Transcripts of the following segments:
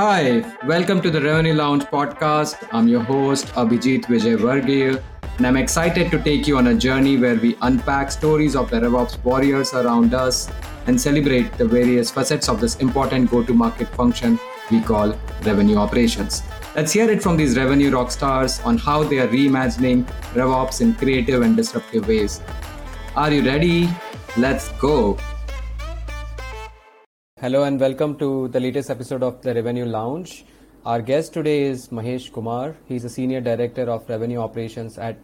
Hi, welcome to the Revenue Lounge podcast. I'm your host, Abhijit Vijay Varghese, and I'm excited to take you on a journey where we unpack stories of the RevOps warriors around us and celebrate the various facets of this important go to market function we call revenue operations. Let's hear it from these revenue rock stars on how they are reimagining RevOps in creative and disruptive ways. Are you ready? Let's go. Hello and welcome to the latest episode of the Revenue Lounge. Our guest today is Mahesh Kumar. He's a senior director of revenue operations at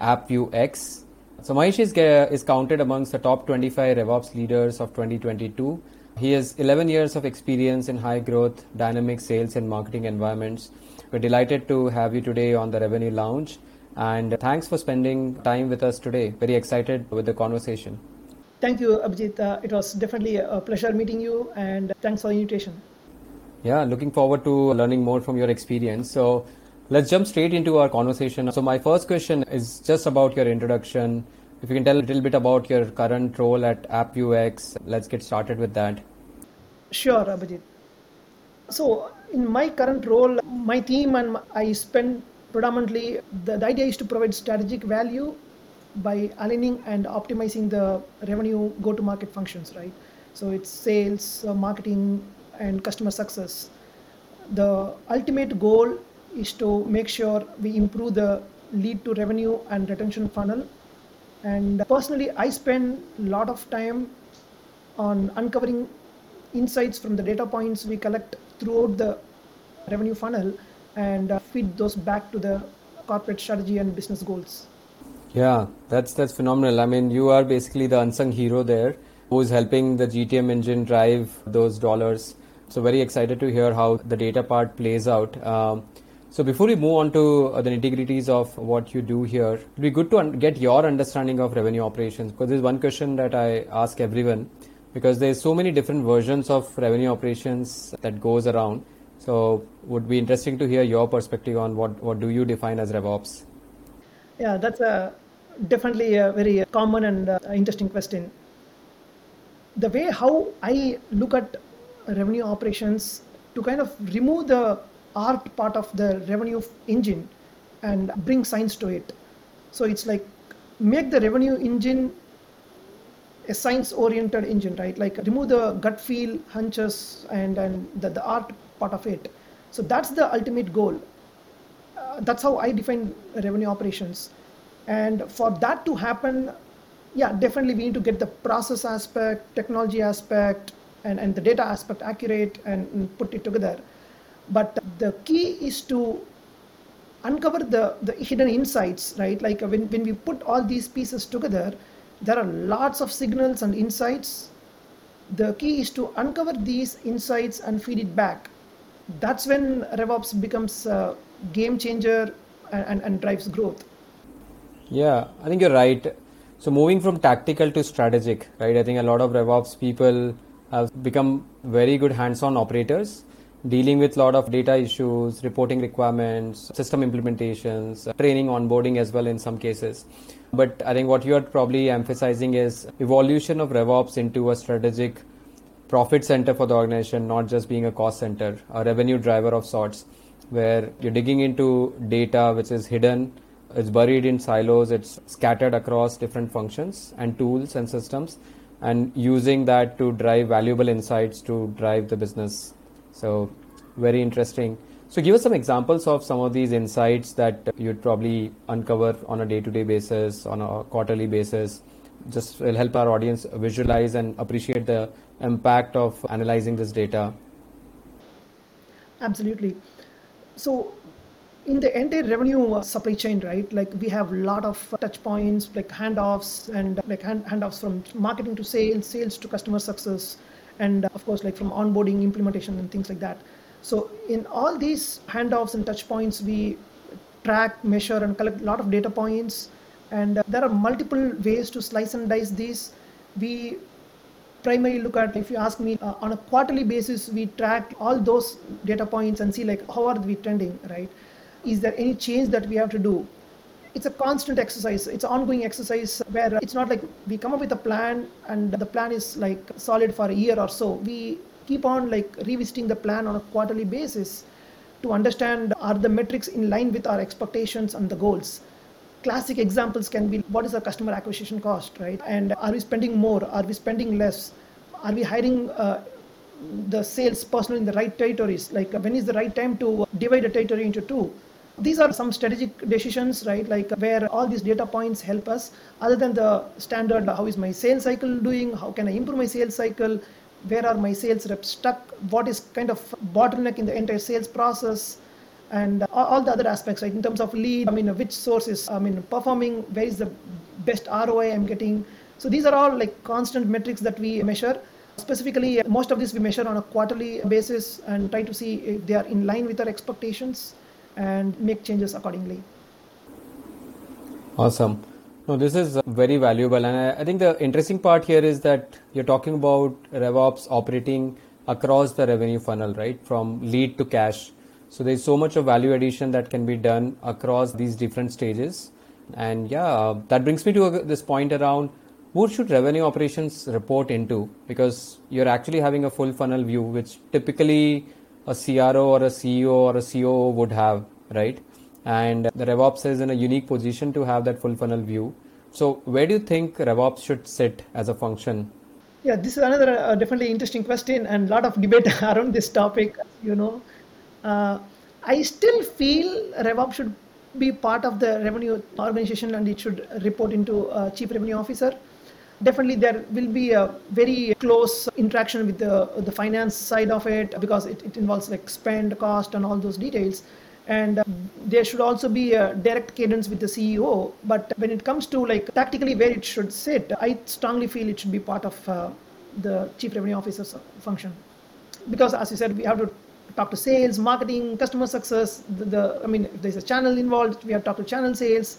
AppViewX. So Mahesh is, is counted amongst the top 25 RevOps leaders of 2022. He has 11 years of experience in high growth, dynamic sales and marketing environments. We're delighted to have you today on the Revenue Lounge. And thanks for spending time with us today. Very excited with the conversation. Thank you, Abhijit. Uh, it was definitely a pleasure meeting you, and thanks for the invitation. Yeah, looking forward to learning more from your experience. So, let's jump straight into our conversation. So, my first question is just about your introduction. If you can tell a little bit about your current role at AppViewX, let's get started with that. Sure, Abhijit. So, in my current role, my team and I spend predominantly the, the idea is to provide strategic value by aligning and optimizing the revenue go to market functions right? So it's sales uh, marketing and customer success. The ultimate goal is to make sure we improve the lead to revenue and retention funnel. And personally i spend a lot of time on uncovering insights from the data points we collect throughout the revenue funnel and uh, feed those back to the corporate strategy and business goals yeah, that's that's phenomenal. I mean, you are basically the unsung hero there, who is helping the GTM engine drive those dollars. So very excited to hear how the data part plays out. Um, so before we move on to uh, the nitty-gritties of what you do here, it'd be good to un- get your understanding of revenue operations because there's one question that I ask everyone because there's so many different versions of revenue operations that goes around. So would be interesting to hear your perspective on what what do you define as RevOps. Yeah, that's a definitely a very common and uh, interesting question. The way how I look at revenue operations to kind of remove the art part of the revenue engine and bring science to it. So it's like make the revenue engine a science oriented engine, right? Like remove the gut feel, hunches, and, and the, the art part of it. So that's the ultimate goal. Uh, that's how I define revenue operations and for that to happen yeah definitely we need to get the process aspect technology aspect and, and the data aspect accurate and, and put it together. But the key is to uncover the, the hidden insights right? Like uh, when, when we put all these pieces together there are lots of signals and insights. The key is to uncover these insights and feed it back. That's when revops becomes a game changer and, and, and drives growth yeah, I think you're right. So moving from tactical to strategic, right? I think a lot of RevOps people have become very good hands-on operators, dealing with a lot of data issues, reporting requirements, system implementations, training, onboarding as well in some cases. But I think what you are probably emphasizing is evolution of RevOps into a strategic profit center for the organization, not just being a cost center, a revenue driver of sorts, where you're digging into data which is hidden it's buried in silos. It's scattered across different functions and tools and systems and using that to drive valuable insights to drive the business. So very interesting. So give us some examples of some of these insights that you'd probably uncover on a day-to-day basis on a quarterly basis. Just will help our audience visualize and appreciate the impact of analyzing this data. Absolutely. So in the entire revenue uh, supply chain, right? Like we have a lot of touch points, like handoffs and like hand, handoffs from marketing to sales, sales to customer success, and of course, like from onboarding, implementation, and things like that. So in all these handoffs and touch points, we track, measure, and collect a lot of data points. And uh, there are multiple ways to slice and dice these. We primarily look at, if you ask me, uh, on a quarterly basis, we track all those data points and see like how are we trending, right? Is there any change that we have to do? It's a constant exercise. It's an ongoing exercise where it's not like we come up with a plan and the plan is like solid for a year or so. We keep on like revisiting the plan on a quarterly basis to understand are the metrics in line with our expectations and the goals. Classic examples can be what is our customer acquisition cost right? And are we spending more? Are we spending less? Are we hiring uh, the sales personnel in the right territories? Like when is the right time to divide a territory into two these are some strategic decisions right like where all these data points help us other than the standard how is my sales cycle doing how can i improve my sales cycle where are my sales reps stuck what is kind of bottleneck in the entire sales process and all the other aspects right in terms of lead i mean which source is i mean performing where is the best roi i'm getting. So these are all like constant metrics that we measure. Specifically most of this we measure on a quarterly basis and try to see if they are in line with our expectations and make changes accordingly. Awesome. No, this is uh, very valuable, and I, think the interesting part here is that you're talking about RevOps operating across the revenue funnel, right, from lead to cash. So there's so much of value addition that can be done across these different stages, and yeah, uh, that brings me to uh, this point around who should revenue operations report into? Because you're actually having a full funnel view, which typically a CRO or a CEO or a COO would have, right? and the RevOps is in a unique position to have that full funnel view. So, where do you think RevOps should sit as a function? Yeah, this is another uh, definitely interesting question and a lot of debate around this topic. You know, uh, I still feel RevOps should be part of the revenue organization and it should report into a chief revenue officer. Definitely, there will be a very close interaction with the the finance side of it because it, it involves like spend, cost, and all those details and uh, there should also be a direct cadence with the CEO. But when it comes to like tactically where it should sit, I strongly feel it should be part of uh, the chief revenue officer's function, because as you said, we have to talk to sales, marketing, customer success. The, the I mean, if there's a channel involved, we have to talk to channel sales.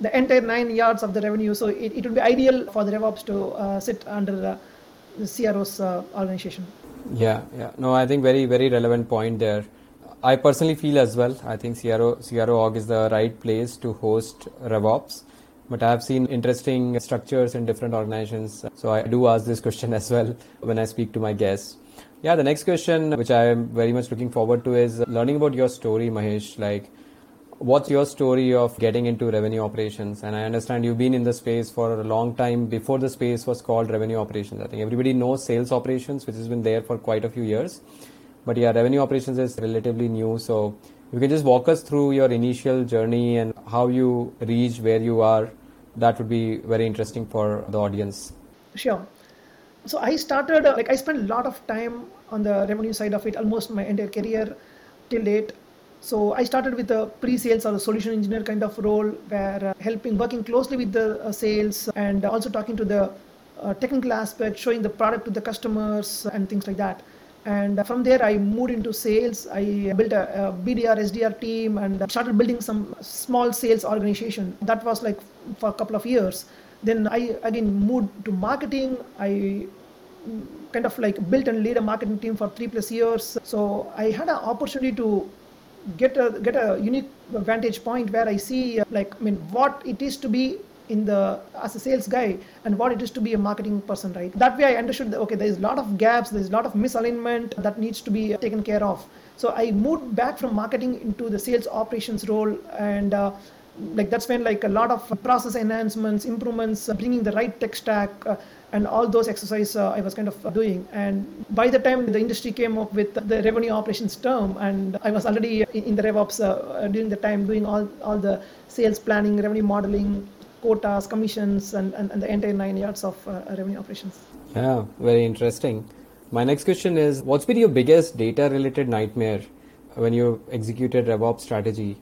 The entire nine yards of the revenue. So it, it would be ideal for the RevOps to uh, sit under the, the CRO's uh, organization. Yeah, yeah. No, I think very, very relevant point there. I personally feel as well. I think CRO CRO org is the right place to host RevOps. But I have seen interesting structures in different organizations. So I do ask this question as well when I speak to my guests. Yeah, the next question, which I am very much looking forward to, is learning about your story, Mahesh. Like, what's your story of getting into revenue operations? And I understand you've been in the space for a long time before the space was called revenue operations. I think everybody knows sales operations, which has been there for quite a few years. But yeah, revenue operations is relatively new. So you can just walk us through your initial journey and how you reach where you are. That would be very interesting for the audience. Sure. So I started, uh, like, I spent a lot of time on the revenue side of it, almost my entire career till date. So I started with a pre-sales or a solution engineer kind of role, where uh, helping, working closely with the uh, sales, and also talking to the uh, technical aspect, showing the product to the customers, and things like that. And from there i moved into sales. I built a, a, bdr sdr team and started building some small sales organization. That was like for a couple of years. Then i again moved to marketing. I kind of like built and lead a marketing team for three plus years. So i had an opportunity to get a get a unique vantage point where i see like i mean what it is to be in the as a sales guy and what it is to be a marketing person right? That way i understood that okay there's a lot of gaps there's a lot of misalignment that needs to be taken care of. So i moved back from marketing into the sales operations role and uh, like that's when like a lot of process enhancements improvements uh, bringing the right tech stack uh, and all those exercises uh, I was kind of doing. And by the time the industry came up with the revenue operations term, and I was already in the RevOps uh, during the time doing all, all the sales planning, revenue modeling, quotas, commissions, and, and, and the entire nine yards of uh, revenue operations. Yeah, very interesting. My next question is What's been your biggest data related nightmare when you executed RevOps strategy?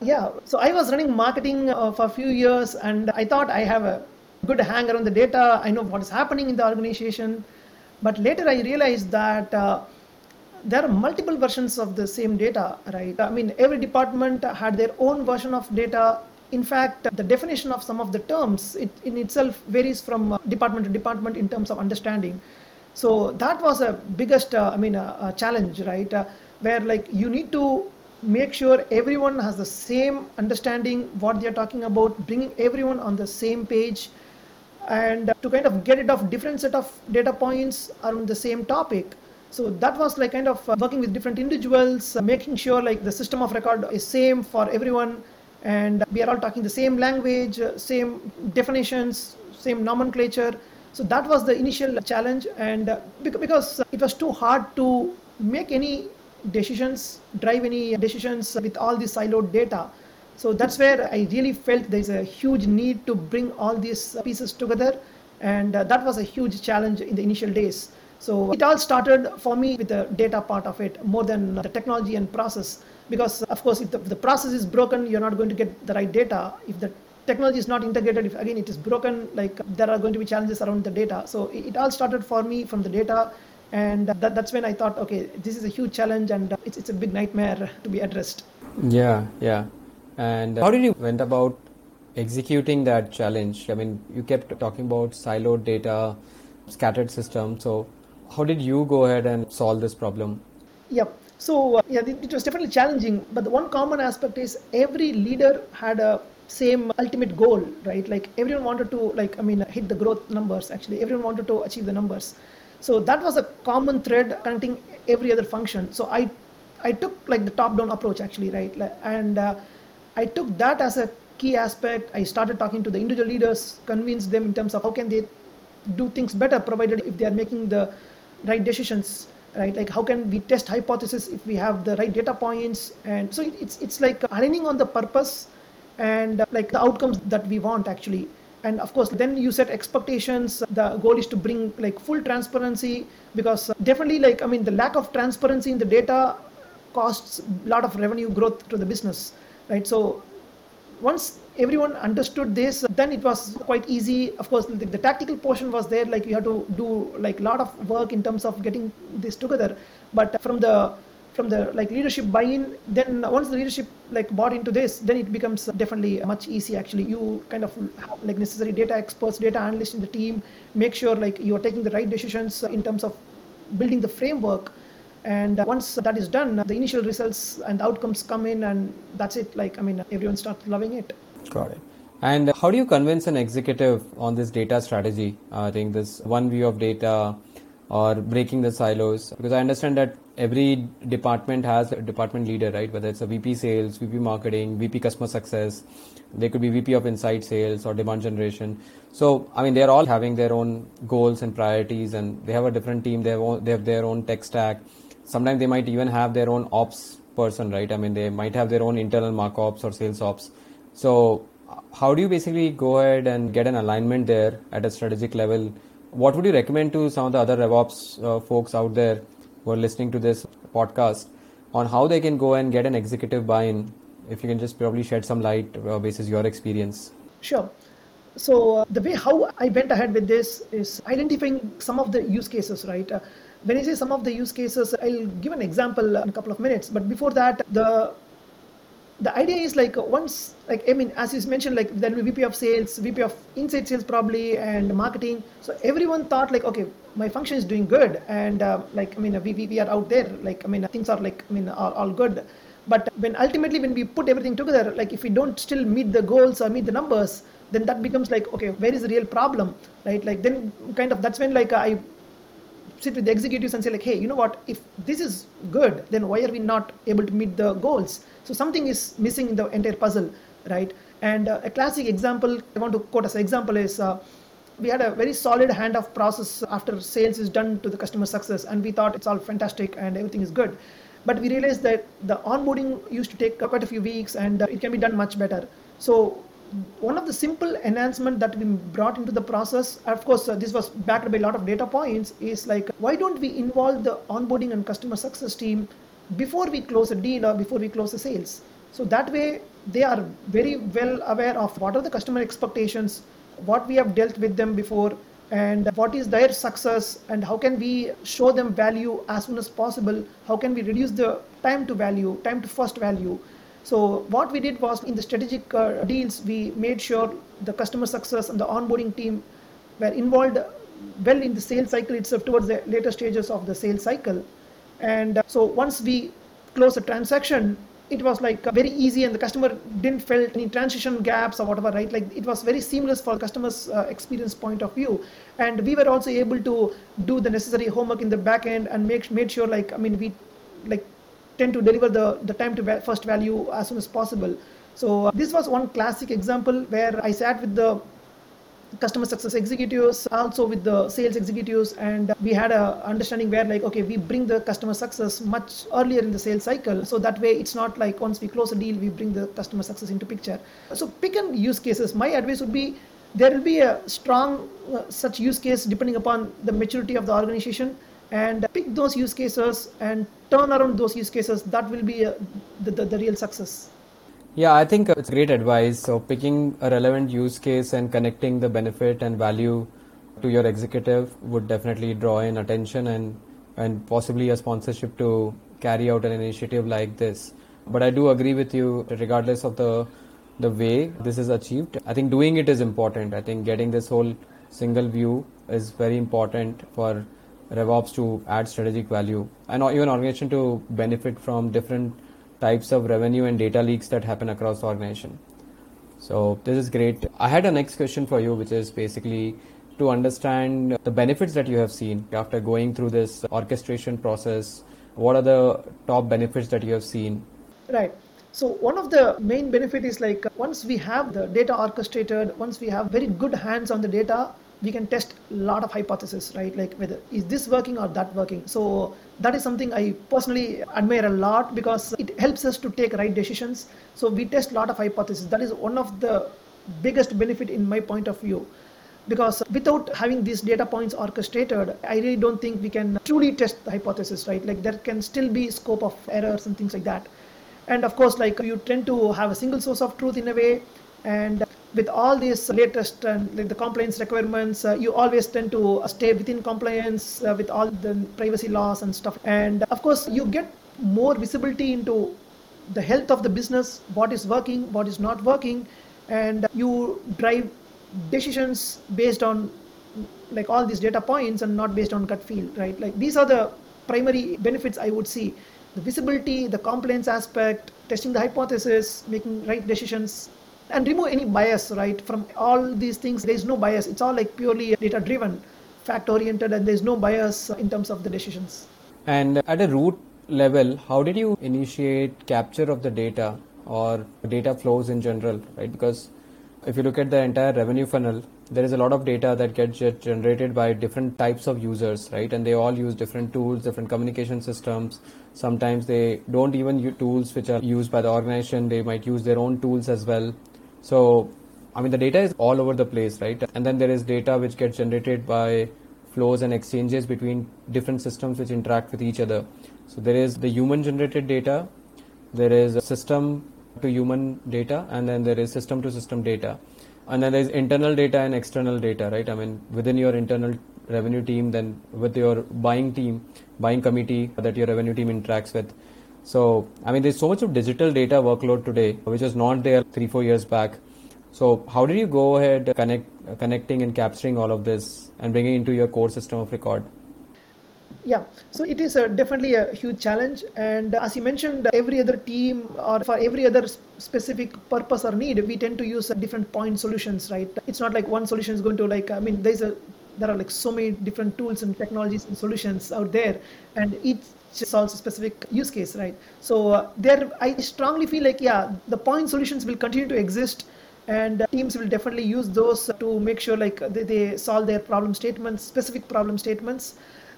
Yeah, so I was running marketing uh, for a few years and I thought I have a good hang around the data. I know what is happening in the organization. But later I realized that uh, there are multiple versions of the same data, right? I mean, every department had their own version of data in fact, the definition of some of the terms it in itself varies from uh, department to department in terms of understanding. So that was a biggest, uh, I mean, a, uh, a challenge, right? Uh, where like you need to make sure everyone has the same understanding what they're talking about, bringing everyone on the same page, and to kind of get rid of different set of data points around the same topic. So that was like kind of uh, working with different individuals uh, making sure like the system of record is same for everyone and we are all talking the same language uh, same definitions same nomenclature. So that was the initial challenge and because it was too hard to make any decisions drive any decisions with all this siloed data. So that's where i really felt there's a huge need to bring all these pieces together. And uh, that was a huge challenge in the initial days. So it all started for me with the data part of it more than the technology and process. Because of course if the, if the process is broken you're not going to get the right data. If the technology is not integrated if again it is broken like there are going to be challenges around the data. So it, it all started for me from the data and that, that's when i thought okay this is a huge challenge and it's, it's a big nightmare to be addressed. Yeah yeah. And how did you went about executing that challenge? I mean you kept talking about siloed data scattered system so how did you go ahead and solve this problem? Yep. So uh, yeah it, it was definitely challenging but the one common aspect is every leader had a same ultimate goal right? Like everyone wanted to like i mean hit the growth numbers actually. Everyone wanted to achieve the numbers so that was a common thread connecting every other function. So i i took like the top down approach actually right? And uh, i took that as a key aspect. I started talking to the individual leaders convinced them in terms of how can they do things better provided if they are making the right decisions right? Like how can we test hypothesis if we have the right data points? And so it's it's like aligning on the purpose and uh, like the outcomes that we want actually and of course then you set expectations. The goal is to bring like full transparency because uh, definitely like i mean the lack of transparency in the data costs a lot of revenue growth to the business right? So once everyone understood this then it was quite easy. Of course the, the, tactical portion was there like you have to do like a lot of work in terms of getting this together. But from the from the like leadership buy-in then once the leadership like bought into this then it becomes definitely much easy actually. You kind of have like necessary data experts data analysts in the team make sure like you're taking the right decisions in terms of building the framework. And once that is done the initial results and outcomes come in and that's it. Like i mean everyone starts loving it. Got it. And how do you convince an executive on this data strategy? Uh, i think this one view of data or breaking the silos. Because i understand that every department has a department leader right? Whether it's a vp sales vp marketing vp customer success they could be vp of inside sales or demand generation. So i mean they're all having their own goals and priorities and they have a different team they have, they have their own tech stack. Sometimes they might even have their own ops person right? I mean they might have their own internal mark ops or sales ops. So how do you basically go ahead and get an alignment there at a strategic level what would you recommend to some of the other RevOps uh, folks out there who are listening to this podcast on how they can go and get an executive buy-in? If you can just probably shed some light uh, basis your experience. Sure. So uh, the way how I went ahead with this is identifying some of the use cases, right? Uh, when I say some of the use cases, I'll give an example in a couple of minutes. But before that, the the idea is like once like i mean as you mentioned like there will be vp of sales vp of inside sales probably and marketing. So everyone thought like okay my function is doing good and uh, like i mean we, we are out there. Like i mean things are like i mean all, all good. But when ultimately when we put everything together like if we don't still meet the goals or meet the numbers then that becomes like okay where is the real problem right? Like then kind of that's when like i sit with the executives and say like hey you know what? If this is good then why are we not able to meet the goals? So something is missing in the entire puzzle right? And uh, a classic example i want to quote as an example is uh, we had a very solid handoff process after sales is done to the customer success and we thought it's all fantastic and everything is good. But we realized that the onboarding used to take quite a few weeks and uh, it can be done much better. So one of the simple enhancement that we brought into the process of course uh, this was backed by a lot of data points is like why don't we involve the onboarding and customer success team before we close a deal or before we close the sales? So that way they are very well aware of what are the customer expectations what we have dealt with them before and what is their success and how can we show them value as soon as possible? How can we reduce the time to value time to first value so what we did was in the strategic uh, deals, we made sure the customer success and the onboarding team were involved well in the sales cycle itself towards the later stages of the sales cycle. And uh, so once we close a transaction, it was like very easy and the customer didn't felt any transition gaps or whatever right like it was very seamless for customers uh, experience point of view and we were also able to do the necessary homework in the back end and make made sure like i mean we like tend to deliver the the time to first value as soon as possible. So uh, this was one classic example where i sat with the customer success executives also with the sales executives and we had a understanding where like okay we bring the customer success much earlier in the sales cycle. So that way it's not like once we close a deal we bring the customer success into picture. So pick and use cases. My advice would be there will be a strong uh, such use case depending upon the maturity of the organization and pick those use cases and turn around those use cases that will be uh, the, the, the real success yeah, I think it's great advice. So picking a relevant use case and connecting the benefit and value to your executive would definitely draw in attention and and possibly a sponsorship to carry out an initiative like this. But I do agree with you, regardless of the the way this is achieved. I think doing it is important. I think getting this whole single view is very important for RevOps to add strategic value and even organization to benefit from different types of revenue and data leaks that happen across organization. So this is great. I had a next question for you, which is basically to understand the benefits that you have seen after going through this orchestration process. What are the top benefits that you have seen? Right. So one of the main benefit is like uh, once we have the data orchestrated, once we have very good hands on the data, we can test a lot of hypotheses, right? Like whether is this working or that working. So that is something I personally admire a lot because it helps us to take right decisions. So we test a lot of hypotheses. That is one of the biggest benefit in my point of view. Because without having these data points orchestrated, I really don't think we can truly test the hypothesis, right? Like there can still be scope of errors and things like that. And of course, like you tend to have a single source of truth in a way, and with all these latest and like the compliance requirements, uh, you always tend to stay within compliance uh, with all the privacy laws and stuff. And of course, you get more visibility into the health of the business, what is working, what is not working, and you drive decisions based on like all these data points and not based on gut feel, right? Like these are the primary benefits I would see the visibility, the compliance aspect, testing the hypothesis, making right decisions, and remove any bias right from all these things. There is no bias. It's all like purely data driven fact oriented and there's no bias in terms of the decisions. And at a root level how did you initiate capture of the data or data flows in general right? Because if you look at the entire revenue funnel there is a lot of data that gets generated by different types of users right? And they all use different tools different communication systems. Sometimes they don't even use tools which are used by the organization. They might use their own tools as well so, I mean, the data is all over the place, right? And then there is data which gets generated by flows and exchanges between different systems which interact with each other. So, there is the human generated data, there is system to human data, and then there is system to system data. And then there's internal data and external data, right? I mean, within your internal revenue team, then with your buying team, buying committee that your revenue team interacts with. So, I mean, there's so much of digital data workload today, which was not there three, four years back. So, how did you go ahead connect, connecting and capturing all of this and bringing into your core system of record? Yeah, so it is a, definitely a huge challenge. And uh, as you mentioned, every other team or for every other specific purpose or need, we tend to use uh, different point solutions, right? It's not like one solution is going to like, I mean, there's a there are like so many different tools and technologies and solutions out there and each solves a specific use case, right? So uh, there, I strongly feel like yeah, the point solutions will continue to exist, and uh, teams will definitely use those to make sure like they, they solve their problem statements, specific problem statements.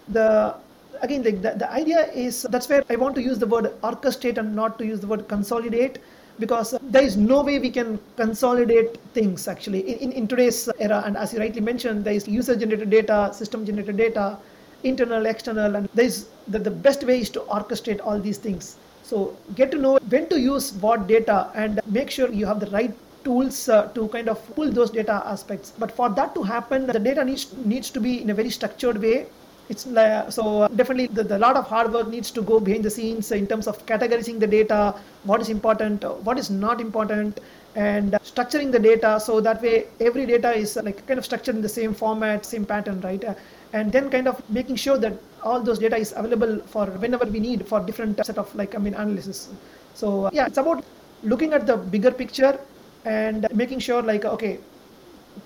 The again, like the, the idea is that's where I want to use the word orchestrate and not to use the word consolidate because there is no way we can consolidate things actually in, in, in today's era and as you rightly mentioned there is user generated data system generated data internal, external, and there's the, the best way is to orchestrate all these things. So get to know when to use what data and make sure you have the right tools uh, to kind of pull those data aspects. But for that to happen, the data needs needs to be in a very structured way. It's uh, so definitely the, the lot of hard work needs to go behind the scenes in terms of categorizing the data, what is important, what is not important, and structuring the data so that way every data is like kind of structured in the same format, same pattern, right? And then kind of making sure that all those data is available for whenever we need for different set of like I mean analysis. So uh, yeah, it's about looking at the bigger picture and making sure like okay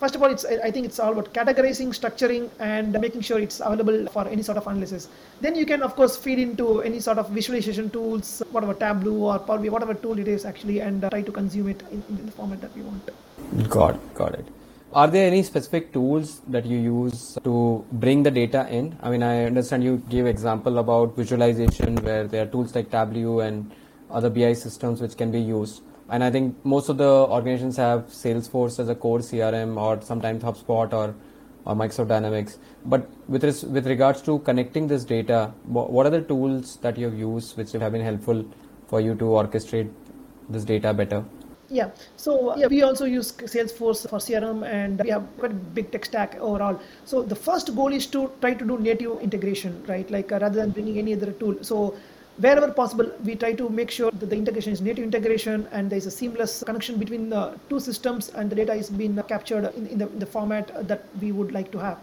first of all it's i think it's all about categorizing structuring and making sure it's available for any sort of analysis. Then you can of course feed into any sort of visualization tools whatever tableau or power BI, whatever tool it is actually and uh, try to consume it in, in the format that we want. Got got it are there any specific tools that you use to bring the data in i mean i understand you gave example about visualization where there are tools like tableau and other bi systems which can be used and I think most of the organizations have Salesforce as a core CRM or sometimes HubSpot or, or Microsoft Dynamics. But with res- with regards to connecting this data, what are the tools that you have used which have been helpful for you to orchestrate this data better? Yeah, so yeah, we also use Salesforce for CRM and we have quite a big tech stack overall. So the first goal is to try to do native integration, right? Like uh, rather than bringing any other tool. So wherever possible, we try to make sure that the integration is native integration and there is a seamless connection between the two systems and the data is being captured in, in, the, in the format that we would like to have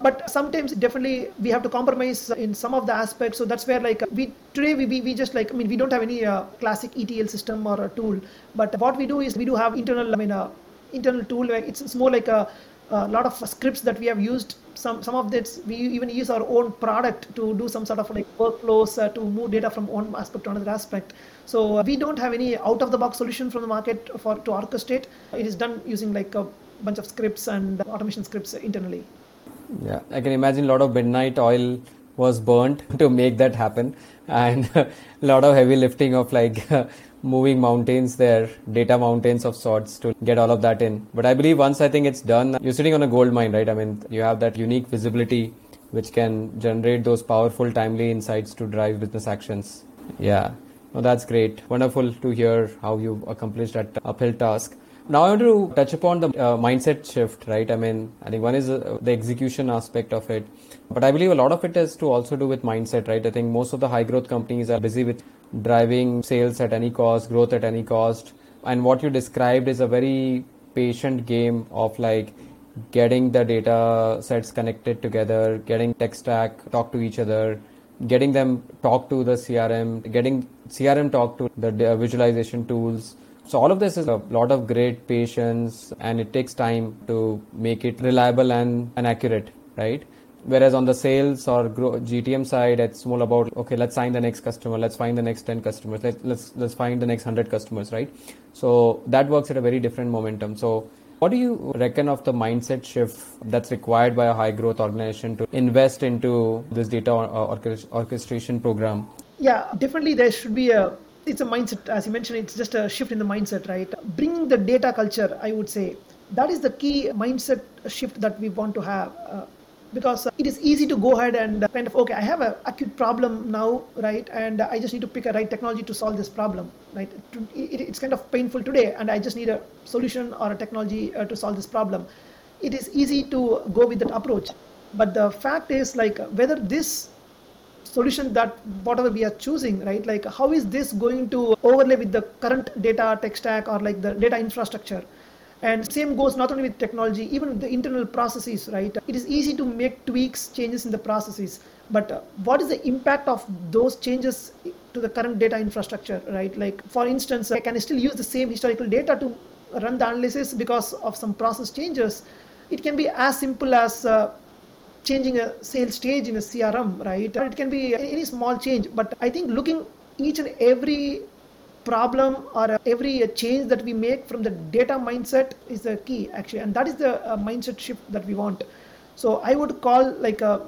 but sometimes definitely we have to compromise in some of the aspects. So that's where like we today we, we, just like i mean we don't have any uh, classic etl system or a tool. But what we do is we do have internal i mean uh, internal tool where it's, it's more like a a lot of scripts that we have used. Some some of this we even use our own product to do some sort of like workflows uh, to move data from one aspect to another aspect. So uh, we don't have any out of the box solution from the market for to orchestrate. It is done using like a bunch of scripts and automation scripts internally yeah i can imagine a lot of midnight oil was burnt to make that happen and a lot of heavy lifting of like moving mountains there, data mountains of sorts to get all of that in. But I believe once I think it's done, you're sitting on a gold mine, right? I mean, you have that unique visibility which can generate those powerful, timely insights to drive business actions. Yeah. Well, that's great. Wonderful to hear how you accomplished that uphill task. Now I want to touch upon the uh, mindset shift, right? I mean, I think one is uh, the execution aspect of it, but I believe a lot of it has to also do with mindset, right? I think most of the high growth companies are busy with driving sales at any cost, growth at any cost. And what you described is a very patient game of like getting the data sets connected together, getting tech stack talk to each other, getting them talk to the CRM, getting CRM talk to the visualization tools. So all of this is a lot of great patience and it takes time to make it reliable and, and accurate, right? Whereas on the sales or GTM side, it's more about okay, let's sign the next customer, let's find the next ten customers, let's let's, let's find the next hundred customers, right? So that works at a very different momentum. So what do you reckon of the mindset shift that's required by a high growth organization to invest into this data orchestration program? Yeah, definitely there should be a it's a mindset as you mentioned it's just a shift in the mindset right? Bringing the data culture i would say that is the key mindset shift that we want to have uh, because it is easy to go ahead and kind of okay i have an acute problem now right? And i just need to pick a right technology to solve this problem right? It's kind of painful today and i just need a solution or a technology uh, to solve this problem. It is easy to go with that approach. But the fact is like whether this solution that whatever we are choosing right like how is this going to overlay with the current data tech stack or like the data infrastructure and same goes not only with technology, even the internal processes, right? It is easy to make tweaks, changes in the processes, but uh, what is the impact of those changes to the current data infrastructure, right? Like, for instance, i can still use the same historical data to run the analysis because of some process changes? It can be as simple as uh, changing a sales stage in a CRM, right? It can be any small change, but I think looking each and every problem or every change that we make from the data mindset is the key actually and that is the uh, mindset shift that we want. So i would call like a, uh,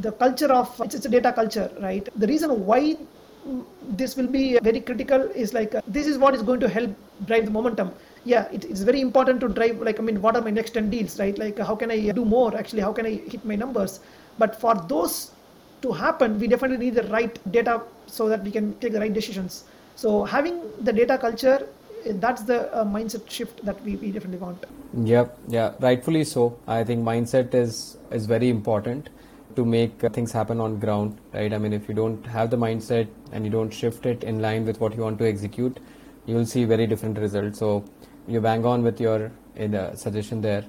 the culture of it's, a data culture right? The reason why this will be very critical is like uh, this is what is going to help drive the momentum yeah it, it's very important to drive like i mean what are my next 10 deals right like how can i do more actually how can i hit my numbers but for those to happen we definitely need the right data so that we can take the right decisions so having the data culture, that's the uh, mindset shift that we, we definitely want. Yep, yeah, rightfully so. I think mindset is is very important to make uh, things happen on ground, right? I mean, if you don't have the mindset and you don't shift it in line with what you want to execute, you'll see very different results. So you bang on with your uh, suggestion there.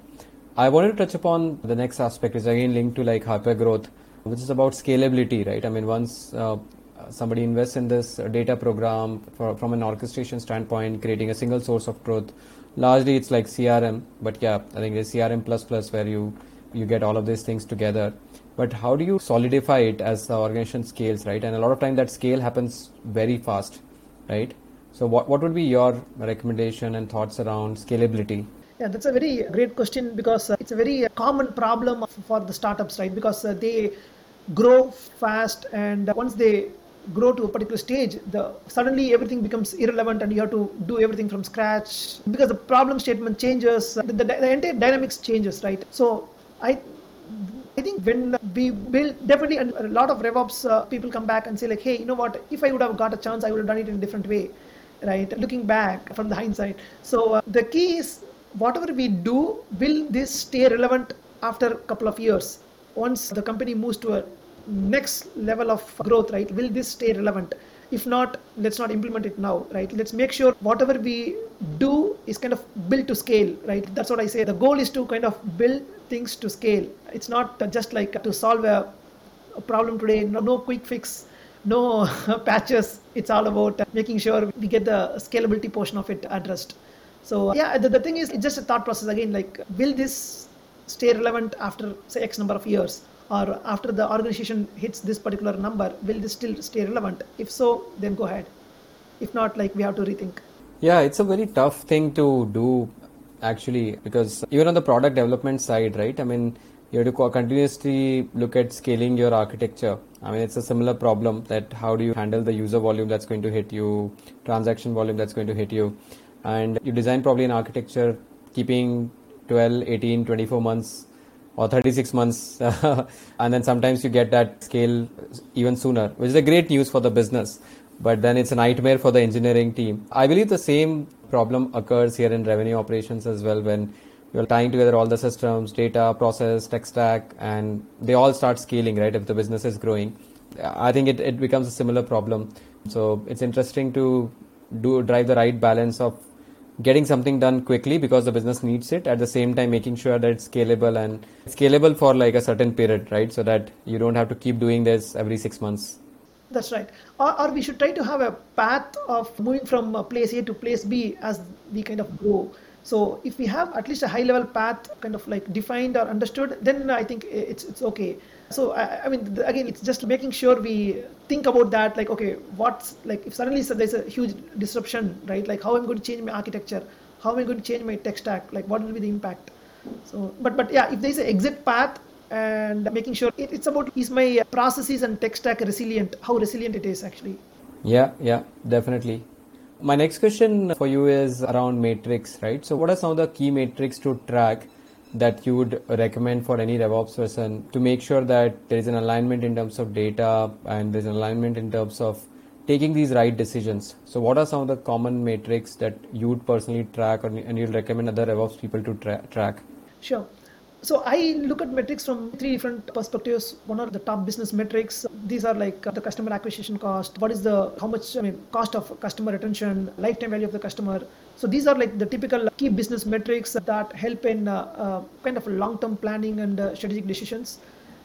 I wanted to touch upon the next aspect, which is again linked to like hyper growth, which is about scalability, right? I mean, once uh, somebody invests in this data program for, from an orchestration standpoint, creating a single source of truth, largely it's like CRM, but yeah, I think it's CRM plus plus where you you get all of these things together. But how do you solidify it as the organization scales, right? And a lot of time that scale happens very fast, right? So what, what would be your recommendation and thoughts around scalability? Yeah, that's a very great question because uh, it's a very common problem for the startups, right? Because uh, they grow fast and once they grow to a particular stage, the suddenly everything becomes irrelevant and you have to do everything from scratch because the problem statement changes, the, the, the entire dynamics changes, right? So I I think when we build, definitely a lot of RevOps uh, people come back and say like, hey, you know what? If I would have got a chance, I would have done it in a different way, right? Looking back from the hindsight. So uh, the key is whatever we do, will this stay relevant after a couple of years? Once the company moves to a next level of growth, right? Will this stay relevant? If not, let's not implement it now, right? Let's make sure whatever we do is kind of built to scale, right? That's what I say. The goal is to kind of build things to scale. It's not just like to solve a, problem today, no, no quick fix, no patches. It's all about making sure we get the scalability portion of it addressed. So yeah, the, the thing is, it's just a thought process again. Like, will this stay relevant after say X number of years? or after the organization hits this particular number will this still stay relevant if so then go ahead if not like we have to rethink yeah it's a very tough thing to do actually because even on the product development side right i mean you have to continuously look at scaling your architecture. I mean it's a similar problem that how do you handle the user volume that's going to hit you transaction volume that's going to hit you. And you design probably an architecture keeping 12 18 24 months or 36 months and then sometimes you get that scale even sooner which is a great news for the business but then it's a nightmare for the engineering team. I believe the same problem occurs here in revenue operations as well when you're tying together all the systems data process tech stack and they all start scaling right if the business is growing. I think it, it becomes a similar problem. So it's interesting to do drive the right balance of getting something done quickly because the business needs it at the same time making sure that it's scalable and scalable for like a certain period right so that you don't have to keep doing this every six months. That's right. Or, or we should try to have a path of moving from place a to place b as we kind of grow so if we have at least a high level path kind of like defined or understood then i think it's it's okay. So I, I, mean again it's just making sure we think about that like okay what's like if suddenly there's a huge disruption right? Like how am i'm going to change my architecture? How am i going to change my tech stack? Like what will be the impact? So but but yeah if there's an exit path and making sure it, it's about is my processes and tech stack resilient? How resilient it is actually. Yeah yeah definitely my next question for you is around matrix right so what are some of the key metrics to track that you would recommend for any RevOps person to make sure that there is an alignment in terms of data and there's an alignment in terms of taking these right decisions. So, what are some of the common metrics that you would personally track or, and you'll recommend other RevOps people to tra- track? Sure so I look at metrics from three different perspectives. One are the top business metrics. These are like the customer acquisition cost. What is the how much I mean cost of customer retention, lifetime value of the customer. So these are like the typical key business metrics that help in uh, uh, kind of long-term planning and uh, strategic decisions.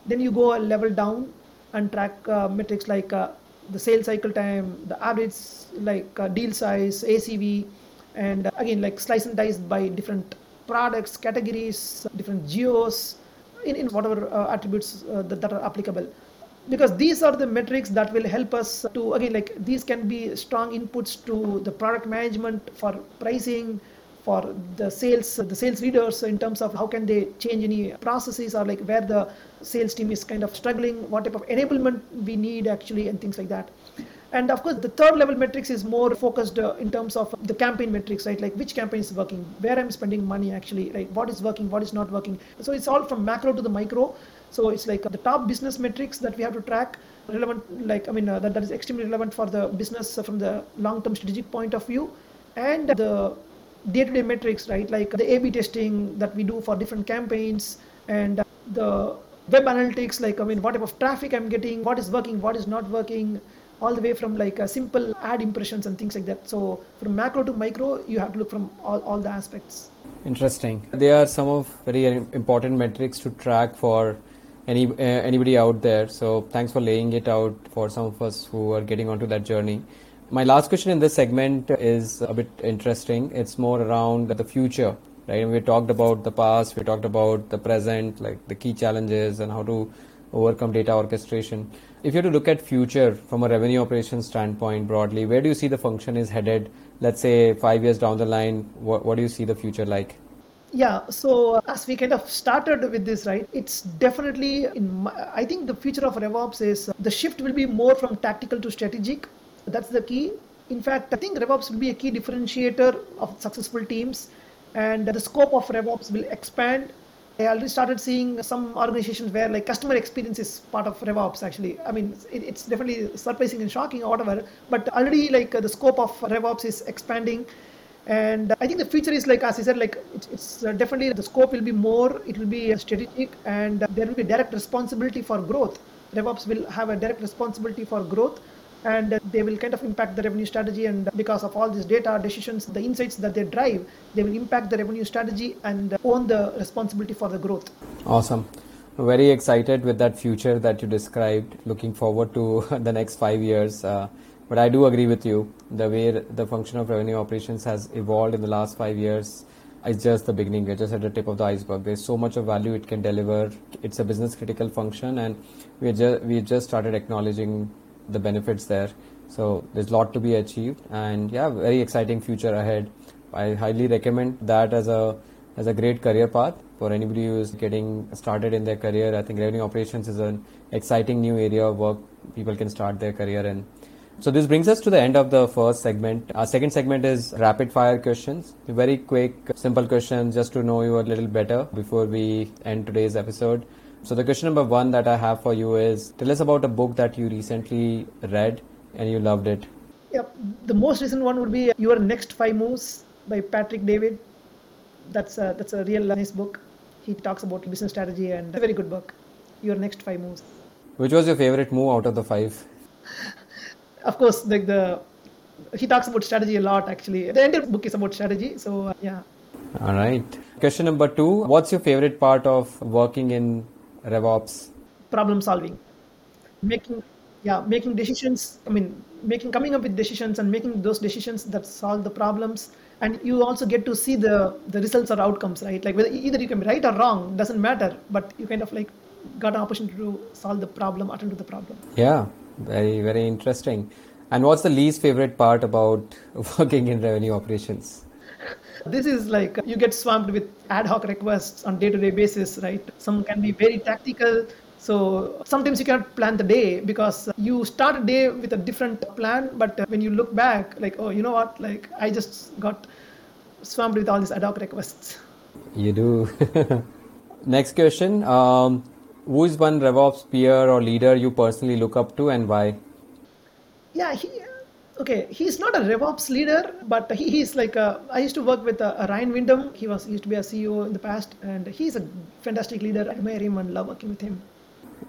Then you go a level down and track uh, metrics like uh, the sales cycle time, the average like uh, deal size, ACV, and again like slice and dice by different products, categories, different geos, in, in whatever uh, attributes uh, that, that are applicable. Because these are the metrics that will help us to again like these can be strong inputs to the product management for pricing for the sales the sales leaders in terms of how can they change any processes or like where the sales team is kind of struggling what type of enablement we need actually and things like that and of course, the third level metrics is more focused uh, in terms of the campaign metrics, right? Like which campaign is working, where I'm spending money actually, right? What is working, what is not working. So it's all from macro to the micro. So it's like the top business metrics that we have to track relevant, like, I mean, uh, that, that is extremely relevant for the business from the long-term strategic point of view and the day-to-day metrics, right? Like the A-B testing that we do for different campaigns and the web analytics, like, I mean, what type of traffic I'm getting, what is working, what is not working, all the way from like a simple ad impressions and things like that. So from macro to micro, you have to look from all, all the aspects. Interesting. There are some of very important metrics to track for any uh, anybody out there. So thanks for laying it out for some of us who are getting onto that journey. My last question in this segment is a bit interesting. It's more around the future, right? We talked about the past, we talked about the present, like the key challenges and how to overcome data orchestration. If you have to look at future from a revenue operations standpoint broadly, where do you see the function is headed? Let's say five years down the line, what, what do you see the future like? Yeah, so as we kind of started with this, right, it's definitely in my, I think the future of RevOps is the shift will be more from tactical to strategic. That's the key. In fact, I think RevOps will be a key differentiator of successful teams, and the scope of RevOps will expand. I already started seeing some organizations where like customer experience is part of RevOps. Actually, I mean, it, it's definitely surprising and shocking or whatever. But already like the scope of RevOps is expanding and i think the future is like as i said like it's, uh, definitely the scope will be more it will be strategic and there will be direct responsibility for growth revops will have a direct responsibility for growth and they will kind of impact the revenue strategy and because of all this data decisions the insights that they drive they will impact the revenue strategy and own the responsibility for the growth awesome very excited with that future that you described looking forward to the next five years uh, but I do agree with you. The way the function of revenue operations has evolved in the last five years is just the beginning. We're just at the tip of the iceberg. There's so much of value it can deliver. It's a business critical function, and we just we just started acknowledging the benefits there. So there's a lot to be achieved, and yeah, very exciting future ahead. I highly recommend that as a as a great career path for anybody who is getting started in their career. I think revenue operations is an exciting new area of work people can start their career in. So this brings us to the end of the first segment. Our second segment is rapid fire questions. Very quick, simple questions just to know you a little better before we end today's episode. So the question number one that I have for you is tell us about a book that you recently read and you loved it. Yeah, the most recent one would be Your Next Five Moves by Patrick David. That's a, that's a real nice book. He talks about business strategy and a very good book. Your Next Five Moves. Which was your favorite move out of the five? of course, like the he talks about strategy a lot. Actually, the entire book is about strategy. So uh, yeah. All right. Question number two: What's your favorite part of working in RevOps? Problem solving, making yeah, making decisions. I mean, making coming up with decisions and making those decisions that solve the problems. And you also get to see the the results or outcomes, right? Like whether either you can be right or wrong doesn't matter, but you kind of like got an opportunity to solve the problem, attend to the problem. Yeah, very, very interesting. And what's the least favorite part about working in revenue operations? This is like you get swamped with ad hoc requests on day-to-day basis, right? Some can be very tactical. So sometimes you cannot plan the day because you start a day with a different plan, but when you look back, like, oh, you know what? Like I just got swamped with all these ad hoc requests. You do. Next question. Um, who is one RevOps peer or leader you personally look up to and why? Yeah, he, okay, he's not a RevOps leader, but he, he's like a, I used to work with uh, Ryan Windham. He was he used to be a CEO in the past, and he's a fantastic leader. I admire him and love working with him.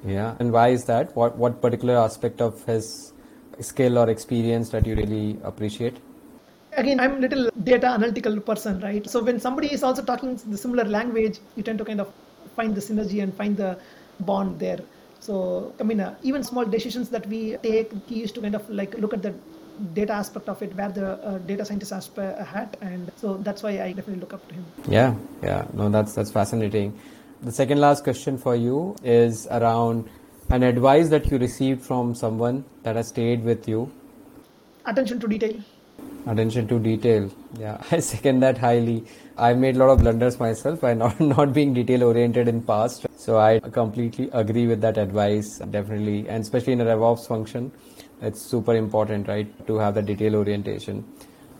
Yeah, and why is that? What what particular aspect of his skill or experience that you really appreciate? again i'm a little data analytical person right so when somebody is also talking the similar language you tend to kind of find the synergy and find the bond there. So, I mean, uh, even small decisions that we take, he used to kind of like look at the data aspect of it, where the uh, data scientist has a hat, and so that's why I definitely look up to him. Yeah, yeah, no, that's that's fascinating. The second last question for you is around an advice that you received from someone that has stayed with you. Attention to detail attention to detail yeah i second that highly i made a lot of blunders myself by not not being detail oriented in past so i completely agree with that advice definitely and especially in a revops function it's super important right to have the detail orientation.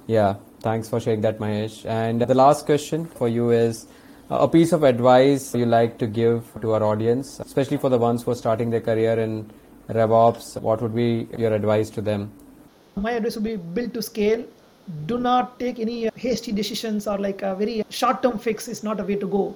Yeah thanks for sharing that mahesh. And the last question for you is a piece of advice you like to give to our audience especially for the ones who are starting their career in revops what would be your advice to them? My advice would be build to scale. Do not take any hasty decisions or like a very short term fix is not a way to go.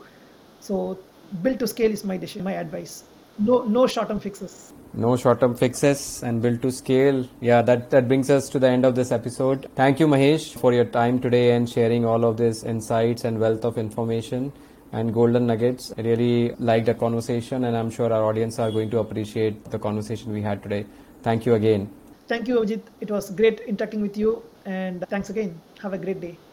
So build to scale is my decision my advice. No no short-term fixes. No short-term fixes and build to scale. Yeah, that that brings us to the end of this episode. Thank you, Mahesh, for your time today and sharing all of these insights and wealth of information and golden nuggets. I really liked the conversation, and I'm sure our audience are going to appreciate the conversation we had today. Thank you again. Thank you, Avijit. It was great interacting with you, and thanks again. Have a great day.